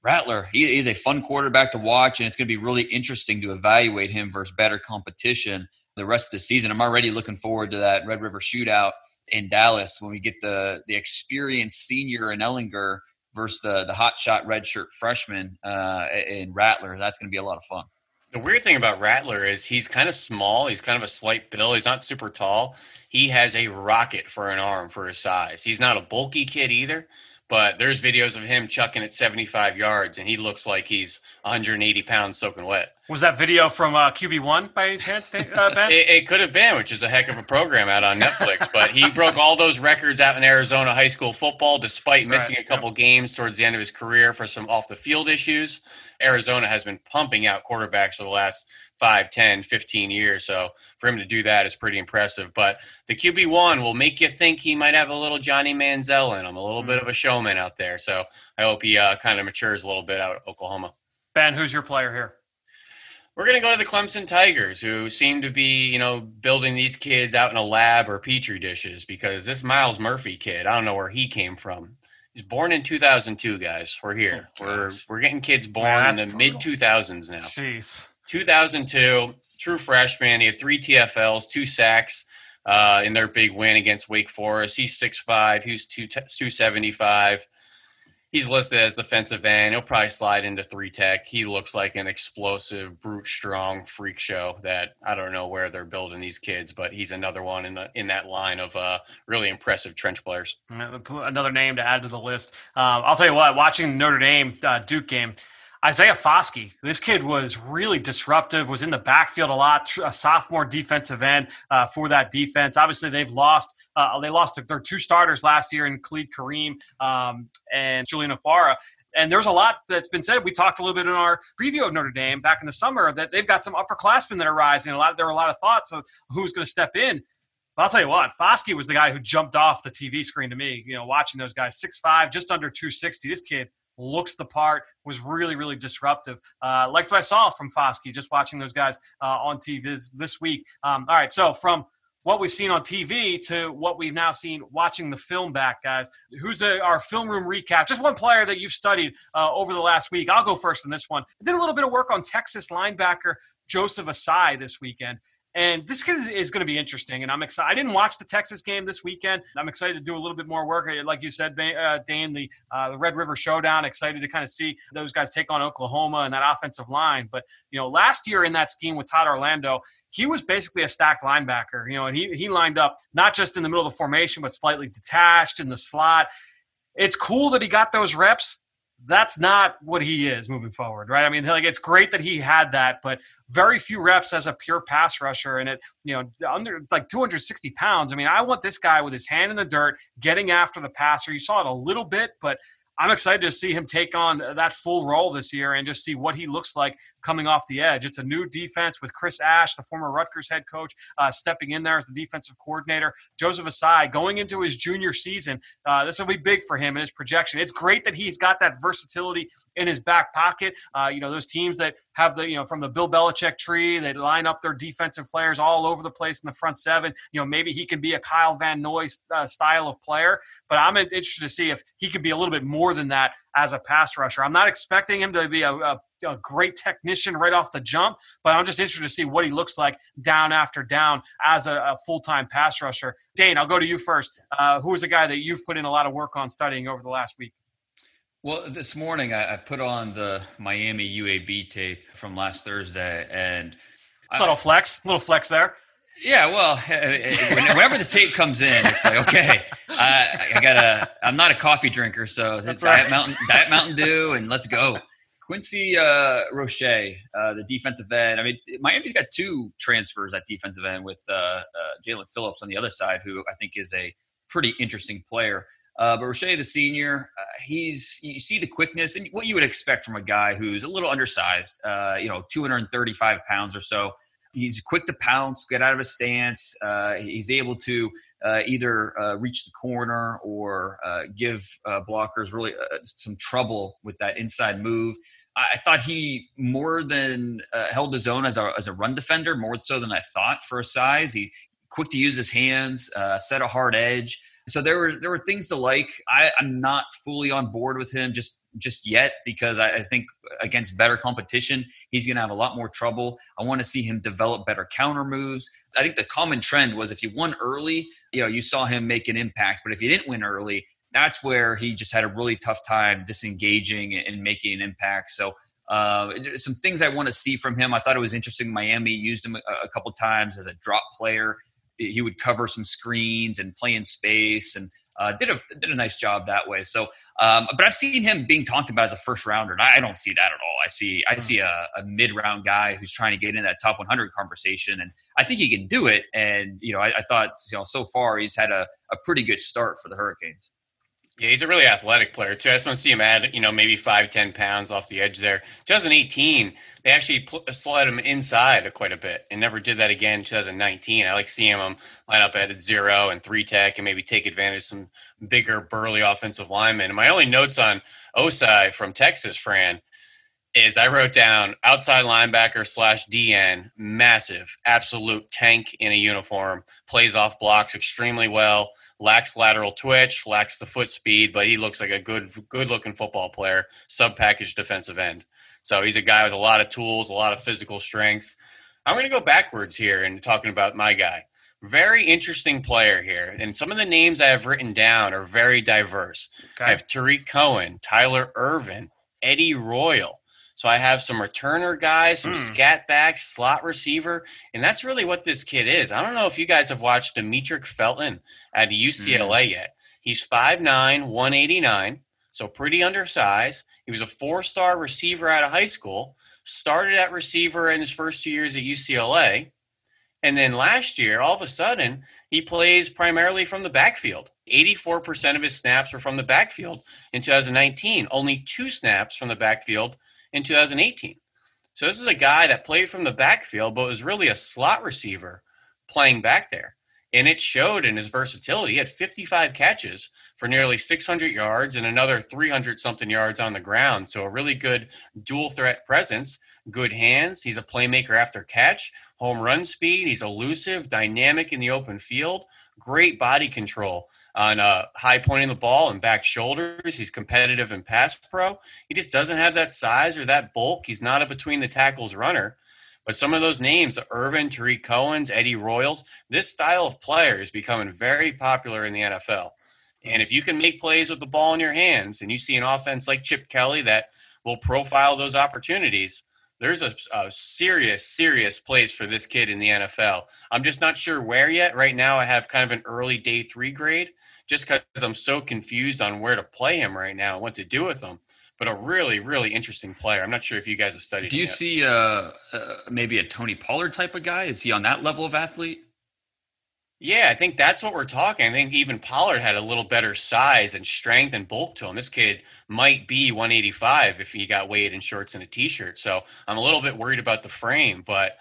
Rattler, he is a fun quarterback to watch, and it's going to be really interesting to evaluate him versus better competition the rest of the season. I'm already looking forward to that Red River shootout in Dallas when we get the the experienced senior in Ehlinger versus the the hot shot redshirt freshman uh, in Rattler. That's going to be a lot of fun. The weird thing about Rattler is he's kind of small. He's kind of a slight build. He's not super tall. He has a rocket for an arm for his size. He's not a bulky kid either, but there's videos of him chucking at 75 yards, and he looks like he's 180 pounds soaking wet. Was that video from uh, QB1 by any chance, uh, Ben? it, it, could have been, which is a heck of a program out on Netflix. but he broke all those records out in Arizona high school football, despite That's missing right. a couple yep. games towards the end of his career for some off the field issues. Arizona has been pumping out quarterbacks for the last – 5, 10, 15 years. So for him to do that is pretty impressive. But the QB1 will make you think he might have a little Johnny Manziel in him, a little bit mm. of a showman out there. So I hope he uh, kind of matures a little bit out of Oklahoma. Ben, who's your player here? We're going to go to the Clemson Tigers, who seem to be, you know, building these kids out in a lab or petri dishes because this Myles Murphy kid, I don't know where he came from. He's born in 2002, guys. We're here. Oh, we're we're getting kids born in the mid 2000s now. Jeez. 2002, true freshman. He had three TFLs, two sacks uh, in their big win against Wake Forest. He's 6'5, he's 275. He's listed as defensive end. He'll probably slide into three tech. He looks like an explosive, brute strong freak show that I don't know where they're building these kids, but he's another one in the in that line of uh, really impressive trench players. Another name to add to the list. Um, I'll tell you what, watching Notre Dame uh, Duke game, Isaiah Foskey, this kid was really disruptive, was in the backfield a lot, a sophomore defensive end uh, for that defense. Obviously, they've lost. Uh, they lost their two starters last year in Khalid Kareem um, and Julian Okwara. And there's a lot that's been said. We talked a little bit in our preview of Notre Dame back in the summer that they've got some upperclassmen that are rising. A lot, there were a lot of thoughts of who's going to step in. But I'll tell you what, Foskey was the guy who jumped off the TV screen to me. You know, watching those guys, six five, just under 260. This kid looks the part, was really, really disruptive. Uh, liked what I saw from Foskey just watching those guys uh, on TV this, this week. Um, all right, so from what we've seen on TV to what we've now seen watching the film back, guys. Who's a, our film room recap? Just one player that you've studied uh, over the last week. I'll go first in this one. Did a little bit of work on Texas linebacker Joseph Ossai this weekend. And this is going to be interesting. And I'm excited. I didn't watch the Texas game this weekend. I'm excited to do a little bit more work. Like you said, uh, Dane, the, uh, the Red River Showdown, excited to kind of see those guys take on Oklahoma and that offensive line. But, you know, last year in that scheme with Todd Orlando, he was basically a stacked linebacker, you know, and he, he lined up not just in the middle of the formation, but slightly detached in the slot. It's cool that he got those reps that's not what he is moving forward, right? I mean, like it's great that he had that, but very few reps as a pure pass rusher, and it, you know, under like 260 pounds. I mean, I want this guy with his hand in the dirt, getting after the passer. You saw it a little bit, but I'm excited to see him take on that full role this year and just see what he looks like coming off the edge. It's a new defense with Chris Ash, the former Rutgers head coach, uh, stepping in there as the defensive coordinator. Joseph Ossai going into his junior season. Uh, this will be big for him in his projection. It's great that he's got that versatility in his back pocket. Uh, you know, those teams that have the, you know, from the Bill Belichick tree, they line up their defensive players all over the place in the front seven. You know, maybe he can be a Kyle Van Noy uh, style of player, but I'm interested to see if he could be a little bit more than that as a pass rusher. I'm not expecting him to be a, a, a great technician right off the jump, but I'm just interested to see what he looks like down after down as a, a full time pass rusher. Dane, I'll go to you first. Uh, who is a guy that you've put in a lot of work on studying over the last week? Well, this morning I, I put on the Miami UAB tape from last Thursday, and Subtle flex, little flex there. Yeah, well, whenever the tape comes in, it's like, okay, I, I got a. I'm not a coffee drinker, so it's right. Diet Mountain, Diet Mountain Dew, and let's go. Quincy uh, Roche, uh, the defensive end. I mean, Miami's got two transfers at defensive end with uh, uh Jaelan Phillips on the other side, who I think is a pretty interesting player. Uh, but Roche, the senior, uh, he's you see the quickness and what you would expect from a guy who's a little undersized, you know, 235 pounds or so he's quick to pounce, get out of his stance. Uh, he's able to uh, either uh, reach the corner or uh, give uh, blockers really uh, some trouble with that inside move. I, I thought he more than held his own as a, as a run defender, more so than I thought for a size. He quick to use his hands, set a hard edge. So there were there were things to like. I, I'm not fully on board with him just just yet because I, I think against better competition, he's going to have a lot more trouble. I want to see him develop better counter moves. I think the common trend was if you won early, you know, you saw him make an impact. But if you didn't win early, that's where he just had a really tough time disengaging and making an impact. So uh, some things I want to see from him. I thought it was interesting. Miami used him a, a couple times as a drop player. He would cover some screens and play in space, and uh, did a did a nice job that way. So, um, but I've seen him being talked about as a first rounder, and I don't see that at all. I see I see a, a mid round guy who's trying to get in that top 100 conversation, and I think he can do it. And you know, I, I thought you know so far he's had a, a pretty good start for the Hurricanes. Yeah, he's a really athletic player too. I just want to see him add, you know, maybe five, ten pounds off the edge there. 2018, they actually pl- slid him inside quite a bit and never did that again in 2019. I like seeing him line up at zero and three tech and maybe take advantage of some bigger, burly offensive linemen. And my only notes on Ossai from Texas, Fran, is I wrote down outside linebacker slash DN, massive, absolute tank in a uniform, plays off blocks extremely well lacks lateral twitch, lacks the foot speed, but he looks like a good good looking football player, sub package defensive end. So he's a guy with a lot of tools, a lot of physical strengths. I'm going to go backwards here and talking about my guy. Very interesting player here. And some of the names I have written down are very diverse. Okay. I have Tarik Cohen, Tyler Ervin, Eddie Royal, so I have some returner guys, some mm. scat backs, slot receiver, and that's really what this kid is. I don't know if you guys have watched Demetric Felton at UCLA mm. yet. He's 5'9", 189, so pretty undersized. He was a four-star receiver out of high school, started at receiver in his first two years at UCLA, and then last year, all of a sudden, he plays primarily from the backfield. 84% of his snaps were from the backfield in 2019. Only two snaps from the backfield in 2018. So this is a guy that played from the backfield, but was really a slot receiver playing back there. And it showed in his versatility. He had 55 catches for nearly 600 yards and another 300 something yards on the ground. So a really good dual threat presence, good hands. He's a playmaker after catch, home run speed. He's elusive, dynamic in the open field, great body control on uh, high pointing the ball and back shoulders. He's competitive and pass pro. He just doesn't have that size or that bulk. He's not a between the tackles runner. But some of those names, Ervin, Tarik Cohen's, Eddie Royals, this style of player is becoming very popular in the NFL. And if you can make plays with the ball in your hands and you see an offense like Chip Kelly that will profile those opportunities, there's a, a, serious, serious place for this kid in the NFL. I'm just not sure where yet. Right now, I have kind of an early day three grade, just because I'm so confused on where to play him right now what to do with him. But a really, really interesting player. I'm not sure if you guys have studied. Do you yet. see uh, uh, maybe a Tony Pollard type of guy? Is he on that level of athlete? Yeah, I think that's what we're talking. I think even Pollard had a little better size and strength and bulk to him. This kid might be 185 if he got weighed in shorts and a t-shirt. So I'm a little bit worried about the frame, but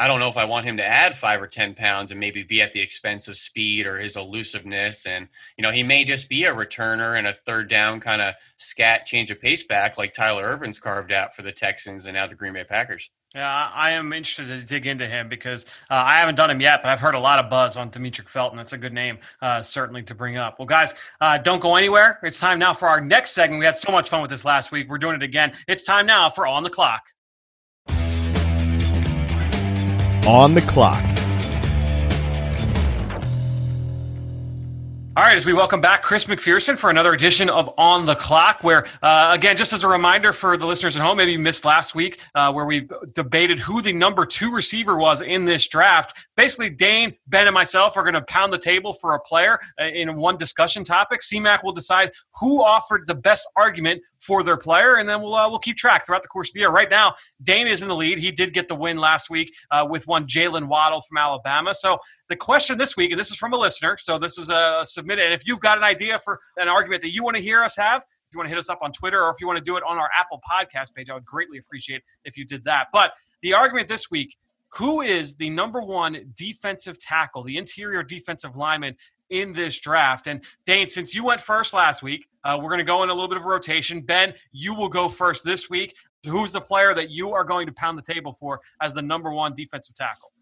I don't know if I want him to add five or 10 pounds and maybe be at the expense of speed or his elusiveness. And, you know, he may just be a returner and a third down kind of scat change of pace back like Tyler Ervin's carved out for the Texans and now the Green Bay Packers. Yeah, I am interested to dig into him because uh, I haven't done him yet, but I've heard a lot of buzz on Demetric Felton. That's a good name, uh, certainly to bring up. Well, guys, uh, don't go anywhere. It's time now for our next segment. We had so much fun with this last week. We're doing it again. It's time now for On the Clock. On the clock. All right, as we welcome back Chris McPherson for another edition of On the Clock, where, uh, again, just as a reminder for the listeners at home, maybe you missed last week, uh, where we debated who the number two receiver was in this draft. Basically, Dane, Ben, and myself are going to pound the table for a player uh, in one discussion topic. CMAC will decide who offered the best argument for their player, and then we'll uh, we'll keep track throughout the course of the year. Right now, Dane is in the lead. He did get the win last week uh, with one Jaylen Waddle from Alabama. So the question this week, and this is from a listener, so this is a submitted. And if you've got an idea for an argument that you want to hear us have, if you want to hit us up on Twitter or if you want to do it on our Apple Podcast page, I would greatly appreciate if you did that. But the argument this week. Who is the number one defensive tackle, the interior defensive lineman in this draft. And Dane, since you went first last week, uh, we're going to go in a little bit of rotation. Ben, you will go first this week. Who's the player that you are going to pound the table for as the number one defensive tackle?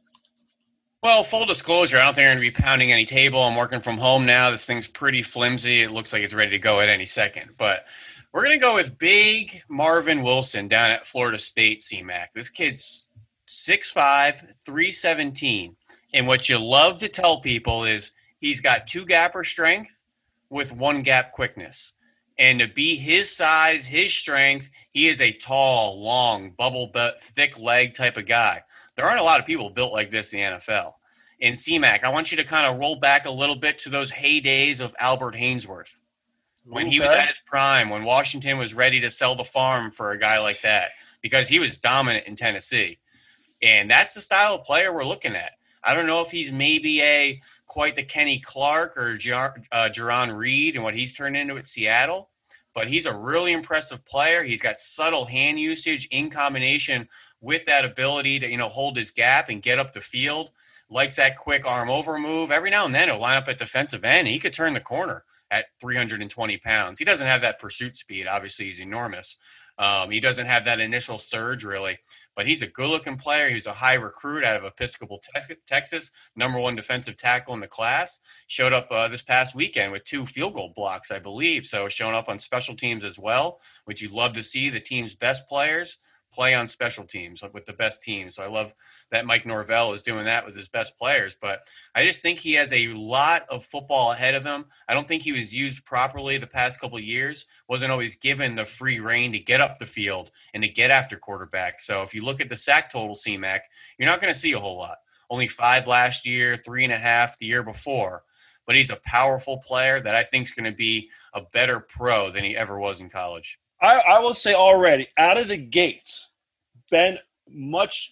Well, full disclosure, I don't think I'm going to be pounding any table. I'm working from home now. This thing's pretty flimsy. It looks like it's ready to go at any second. But we're going to go with big Marvin Wilson down at Florida State CMAC. This kid's 6'5, 317. And what you love to tell people is He's got two gapper strength with one gap quickness. And to be his size, his strength, he is a tall, long, bubble butt, thick leg type of guy. There aren't a lot of people built like this in the NFL. In CMAC, I want you to kind of roll back a little bit to those heydays of Albert Haynesworth. When he was at his prime, when Washington was ready to sell the farm for a guy like that, because he was dominant in Tennessee. And that's the style of player we're looking at. I don't know if he's maybe a quite the Kenny Clark or Jar, uh, Jarran Reed and what he's turned into at Seattle, but he's a really impressive player. He's got subtle hand usage in combination with that ability to you know hold his gap and get up the field. Likes that quick arm over move. Every now and then he'll line up at defensive end. he could turn the corner at 320 pounds. He doesn't have that pursuit speed. Obviously, he's enormous. Um, he doesn't have that initial surge really, but he's a good looking player. He's a high recruit out of Episcopal, Texas, number one defensive tackle in the class. Showed up uh, this past weekend with two field goal blocks, I believe. So showing up on special teams as well, which you love to see the team's best players play on special teams with the best teams. So I love that Mike Norvell is doing that with his best players. But I just think he has a lot of football ahead of him. I don't think he was used properly the past couple years. wasn't always given the free reign to get up the field and to get after quarterback. So if you look at the sack total, CMAC, you're not going to see a whole lot. Only five last year, three and a half the year before. But he's a powerful player that I think is going to be a better pro than he ever was in college. I, I will say already out of the gates, Ben, much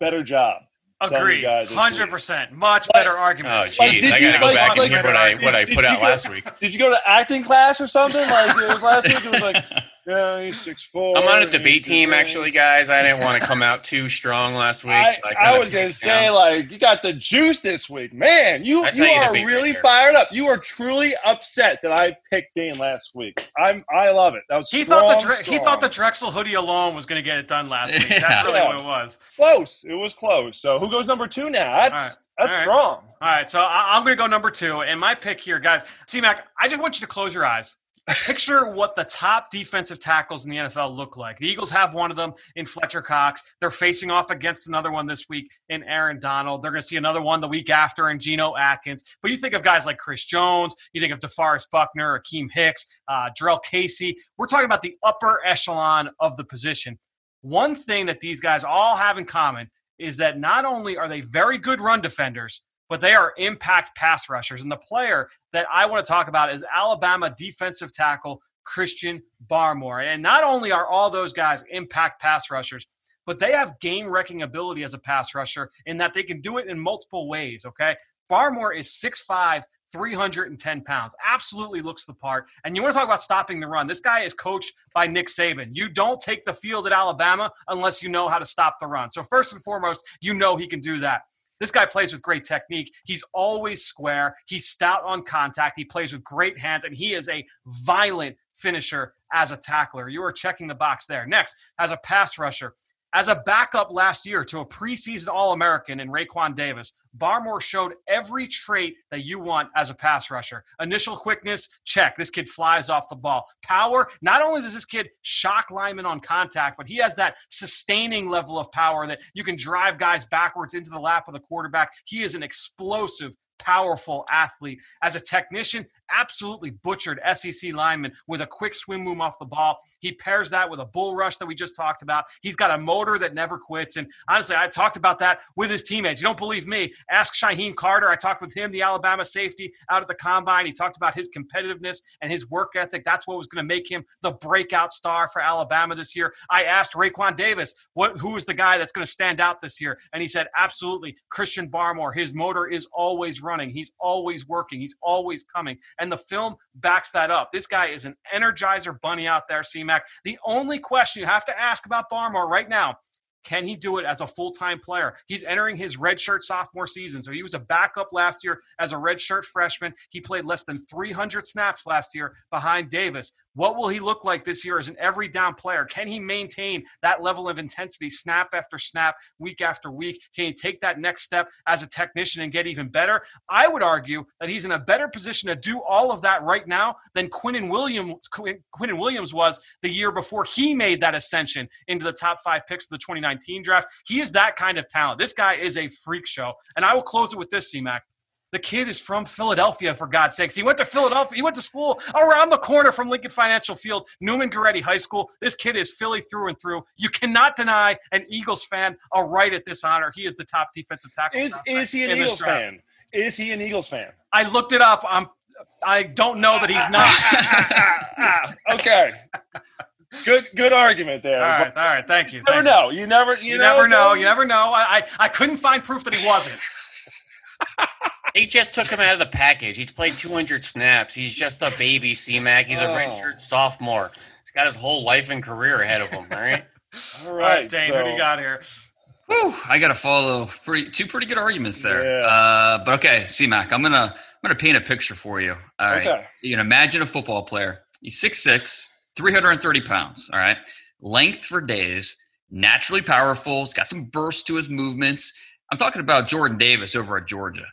better job. Agree, hundred percent, much better argument. Oh, jeez, I gotta go like, back like, and hear what I what I put out last week. Did you go to acting class or something? Like it was last week. It was like Yeah, he's six four. I'm on a debate team, actually, guys. I didn't want to come out too strong last week. I, so I, I was gonna say, like, you got the juice this week, man. You you are really fired up. You are truly upset that I picked Dane last week. I'm I love it. That was he strong, thought the he thought the Drexel hoodie alone was gonna get it done last week. That's really yeah. what it was. Close. It was close. So who goes number two now? That's that's All right. strong. All right, so I'm going to go number two, and my pick here, guys. C Mac, I just want you to close your eyes picture what the top defensive tackles in the NFL look like. The Eagles have one of them in Fletcher Cox. They're facing off against another one this week in Aaron Donald. They're going to see another one the week after in Geno Atkins. But you think of guys like Chris Jones, you think of DeForest Buckner, Akiem Hicks, uh, Casey. We're talking about the upper echelon of the position. One thing that these guys all have in common is that not only are they very good run defenders, but they are impact pass rushers. And the player that I want to talk about is Alabama defensive tackle Christian Barmore. And not only are all those guys impact pass rushers, but they have game wrecking ability as a pass rusher in that they can do it in multiple ways. Okay. Barmore is 6'5, 310 pounds. Absolutely looks the part. And you want to talk about stopping the run. This guy is coached by Nick Saban. You don't take the field at Alabama unless you know how to stop the run. So, first and foremost, you know he can do that. This guy plays with great technique. He's always square. He's stout on contact. He plays with great hands, and he is a violent finisher as a tackler. You are checking the box there. Next, as a pass rusher, as a backup last year to a preseason All American in Raekwon Davis, Barmore showed every trait that you want as a pass rusher. Initial quickness, check. This kid flies off the ball. Power, not only does this kid shock linemen on contact, but he has that sustaining level of power that you can drive guys backwards into the lap of the quarterback. He is an explosive powerful athlete. As a technician, absolutely butchered SEC lineman with a quick swim move off the ball. He pairs that with a bull rush that we just talked about. He's got a motor that never quits. And honestly, I talked about that with his teammates. You don't believe me? Ask Shyheim Carter. I talked with him, the Alabama safety, out at the combine. He talked about his competitiveness and his work ethic. That's what was going to make him the breakout star for Alabama this year. I asked Raekwon Davis, what, who is the guy that's going to stand out this year? And he said, absolutely, Christian Barmore. His motor is always running. He's always working. He's always coming. And the film backs that up. This guy is an energizer bunny out there, CMAC. The only question you have to ask about Barmore right now can he do it as a full time player? He's entering his redshirt sophomore season. So he was a backup last year as a redshirt freshman. He played less than 300 snaps last year behind Davis. What will he look like this year as an every down player? Can he maintain that level of intensity snap after snap, week after week? Can he take that next step as a technician and get even better? I would argue that he's in a better position to do all of that right now than Quinnen Williams, Quinn and Williams was the year before he made that ascension into the top five picks of the 2019 draft. He is that kind of talent. This guy is a freak show. And I will close it with this, CMAC. The kid is from Philadelphia, for God's sakes. He went to Philadelphia. He went to school around the corner from Lincoln Financial Field, Neumann Goretti High School. This kid is Philly through and through. You cannot deny an Eagles fan a right at this honor. He is the top defensive tackle. Is, is he an Eagles fan? Is he an Eagles fan? I looked it up. I'm. I don't know that he's not. okay. Good, good argument there. All right, all right. Thank you. You never thank know. You never, you, you know, never know. You never know. I, I, I couldn't find proof that he wasn't. They just took him out of the package. He's played 200 snaps. He's just a baby, C-Mac. He's a redshirt sophomore. He's got his whole life and career ahead of him. All right. all right, Dane. So. What do you got here? Whew, I got to follow pretty two pretty good arguments there. Yeah. Uh, but okay, C-Mac, I'm gonna I'm gonna paint a picture for you. All right. Okay. You can imagine a football player. He's 6'6", 330 pounds. All right. Length for days. Naturally powerful. He's got some burst to his movements. I'm talking about Jordan Davis over at Georgia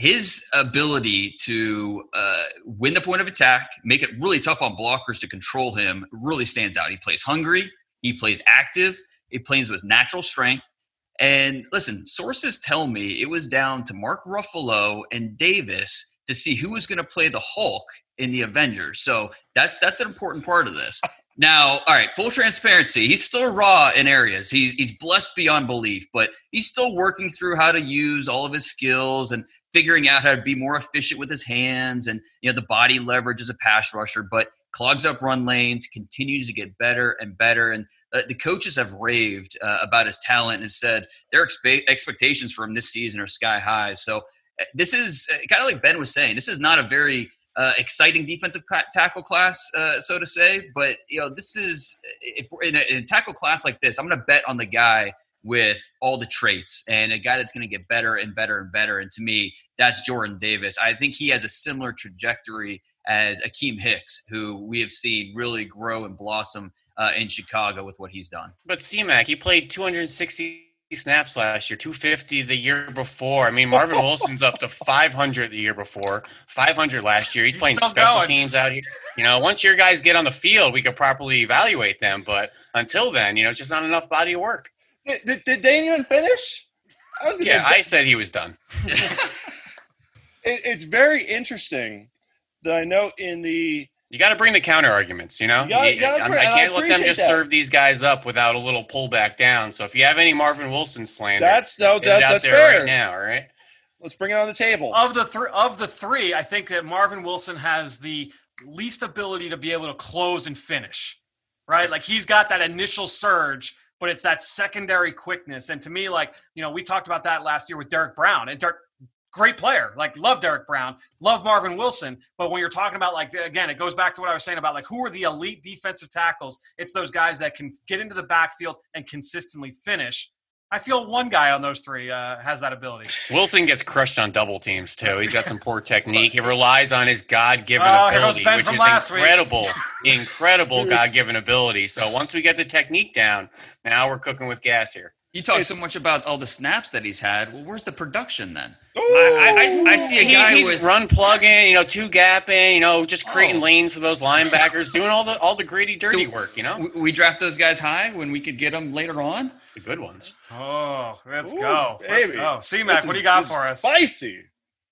his ability to uh, win the point of attack, make it really tough on blockers to control him, really stands out. He plays hungry, he plays active, he plays with natural strength. And listen, sources tell me it was down to Mark Ruffalo and Davis to see who was going to play the Hulk in the Avengers. So that's that's an important part of this. Now, all right, full transparency. He's still raw in areas. He's he's blessed beyond belief, but he's still working through how to use all of his skills and figuring out how to be more efficient with his hands and you know the body leverage as a pass rusher, but clogs up run lanes, continues to get better and better. And uh, the coaches have raved uh, about his talent and said their expe- expectations for him this season are sky high. So uh, this is uh, kind of like Ben was saying. This is not a very uh, exciting defensive tackle class, uh, so to say. But you know, this is if in a, in a tackle class like this, I'm going to bet on the guy with all the traits and a guy that's going to get better and better and better. And to me, that's Jordan Davis. I think he has a similar trajectory as Akiem Hicks, who we have seen really grow and blossom uh, in Chicago with what he's done. But CMAC, he played 260 snaps last year, 250 the year before. I mean, Marvin Wilson's up to 500 the year before, 500 last year. He's, He's playing special going. teams out here. You know, once your guys get on the field, we could properly evaluate them. But until then, you know, it's just not enough body of work. Did, did, did Dane even finish? I yeah, I said he was done. it, it's very interesting that I know in the you got to bring the counter arguments, you know. You gotta, you gotta I can't I let them just that. serve these guys up without a little pullback down. So if you have any Marvin Wilson slander, that's no, that, that's fair right now. All right, let's bring it on the table. Of the three, of the three, I think that Marvin Wilson has the least ability to be able to close and finish. Right, like he's got that initial surge but it's that secondary quickness. And to me, like, you know, we talked about that last year with Derrick Brown. And Derrick, great player. Like, love Derrick Brown, love Marvin Wilson. But when you're talking about, like, again, it goes back to what I was saying about, like, who are the elite defensive tackles? It's those guys that can get into the backfield and consistently finish. I feel one guy on those three uh, has that ability. Wilson gets crushed on double teams too. He's got some poor technique. He relies on his God-given oh, ability, which is incredible, incredible God-given ability. So once we get the technique down, now we're cooking with gas here. You talk so much about all the snaps that he's had. Well, where's the production then? I, I, I, see a guy he's, with run plugging, you know, two gapping, you know, just creating oh. lanes for those linebackers, doing all the all the gritty, dirty so work. You know, we, we, draft those guys high when we could get them later on. The good ones. Oh, let's Ooh, go. Let's baby. go. C Mac, what do you got for us? Spicy.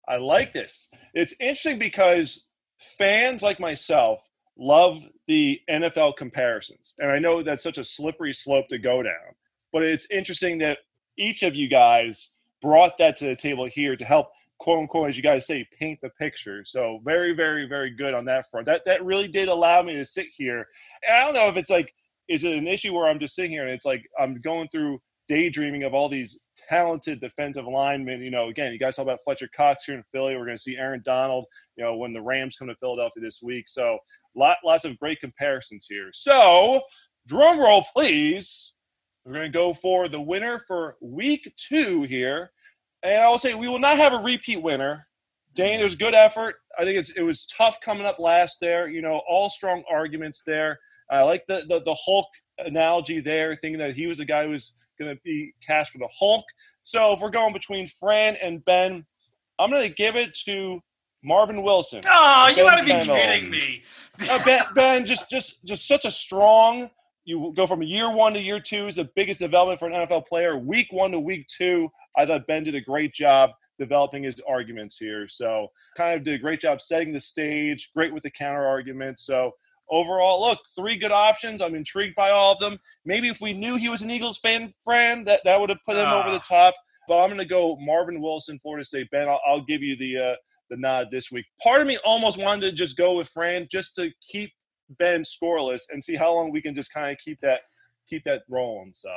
I like this. It's interesting because fans like myself love the NFL comparisons, and I know that's such a slippery slope to go down. But it's interesting that each of you guys brought that to the table here to help quote unquote, as you guys say, paint the picture. So very, very, very good on that front. That that really did allow me to sit here. And I don't know if it's like, is it an issue where I'm just sitting here and it's like I'm going through daydreaming of all these talented defensive linemen. You know, again, you guys talk about Fletcher Cox here in Philly. We're going to see Aaron Donald, you know, when the Rams come to Philadelphia this week. So lot, lots of great comparisons here. So drum roll, please. We're going to go for the winner for week two here. And I will say we will not have a repeat winner. Dane, there's good effort. I think it's it was tough coming up last there. You know, all strong arguments there. I like the, the, the Hulk analogy there, thinking that he was the guy who was going to be cast for the Hulk. So if we're going between Fran and Ben, I'm going to give it to Marvin Wilson. Oh, you got to be kidding me. uh, ben, ben, just just just such a strong you go from year one to year two is the biggest development for an NFL player. Week one to week two, I thought Ben did a great job developing his arguments here. So kind of did a great job setting the stage, great with the counter arguments. So overall, look, three good options. I'm intrigued by all of them. Maybe if we knew he was an Eagles fan, friend, that, that would have put him over the ah. top. But I'm going to go Marvin Wilson, Florida State. Ben, I'll, I'll give you the uh, the nod this week. Part of me almost wanted to just go with Fran just to keep Ben scoreless and see how long we can just kind of keep that keep that rolling. So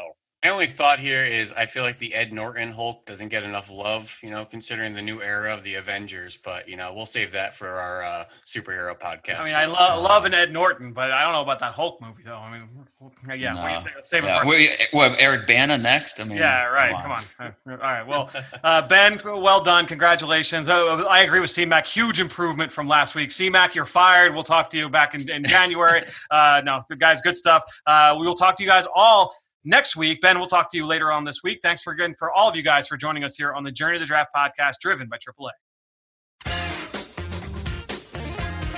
my only thought here is I feel like the Ed Norton Hulk doesn't get enough love, you know, considering the new era of the Avengers. But you know, we'll save that for our uh, superhero podcast. I mean, I love love an Ed Norton, but I don't know about that Hulk movie though. I mean, yeah, no. what do you say? Save yeah. it for. What, Eric Bana next? I mean, yeah, right. Come on. Come on. All right. Well, uh, Ben, well done. Congratulations. Uh, I agree with CMAC. Huge improvement from last week. CMAC, you're fired. We'll talk to you back in, in January. uh, no, the guys, good stuff. Uh, we will talk to you guys all next week. Ben, we'll talk to you later on this week. Thanks for again for all of you guys for joining us here on the Journey to the Draft podcast, driven by AAA.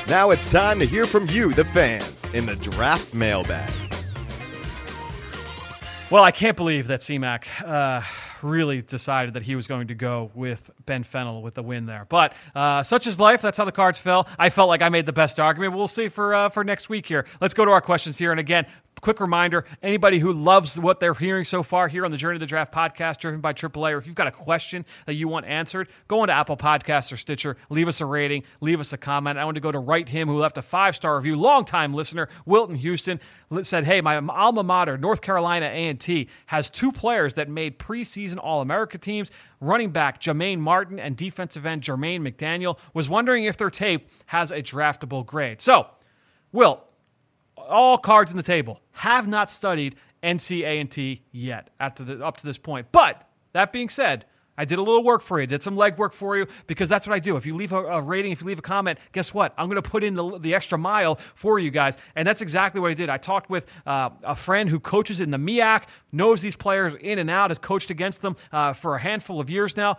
Now it's time to hear from you, the fans, in the draft mailbag. Well, I can't believe that CMAC uh, really decided that he was going to go with Ben Fennell with the win there. But uh, such is life. That's how the cards fell. I felt like I made the best argument. We'll see for uh, for next week here. Let's go to our questions here. And again, quick reminder anybody who loves what they're hearing so far here on the Journey to the Draft podcast, driven by AAA, or if you've got a question that you want answered, go into Apple Podcasts or Stitcher, leave us a rating, leave us a comment. I want to go to Write Him, who left a five star review, longtime listener, Wilton Houston, said, Hey, my alma mater, North Carolina A&T, has two players that made preseason All America teams. Running back Jah-Maine Martin and defensive end Jermaine McDaniel was wondering if their tape has a draftable grade. So, Will, all cards on the table. Have not studied NCA&T yet up to, the, up to this point. But that being said, I did a little work for you, did some legwork for you because that's what I do. If you leave a, a rating, if you leave a comment, guess what? I'm going to put in the, the extra mile for you guys. And that's exactly what I did. I talked with uh, a friend who coaches in the MEAC, knows these players in and out, has coached against them uh, for a handful of years now.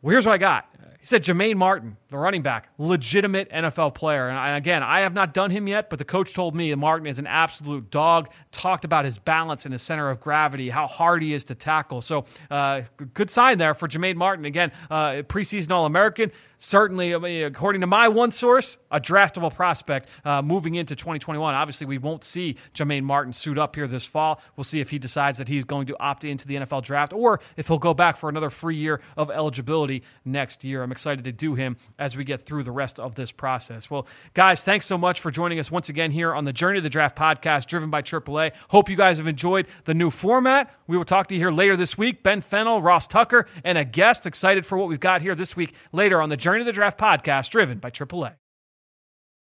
Well, here's what I got. He said Jah-Maine Martin, the running back, legitimate NFL player. And I, again, I have not done him yet, but the coach told me Martin is an absolute dog. Talked about his balance and his center of gravity, how hard he is to tackle. So, uh, good sign there for Jah-Maine Martin. Again, uh, preseason All American certainly, I mean, according to my one source, a draftable prospect uh, moving into 2021. Obviously, we won't see Jah-Maine Martin suit up here this fall. We'll see if he decides that he's going to opt into the NFL draft or if he'll go back for another free year of eligibility next year. I'm excited to do him as we get through the rest of this process. Well, guys, thanks so much for joining us once again here on the Journey to the Draft podcast driven by AAA. Hope you guys have enjoyed the new format. We will talk to you here later this week. Ben Fennell, Ross Tucker, and a guest. Excited for what we've got here this week later on the Journey Journey to the Draft podcast driven by AAA.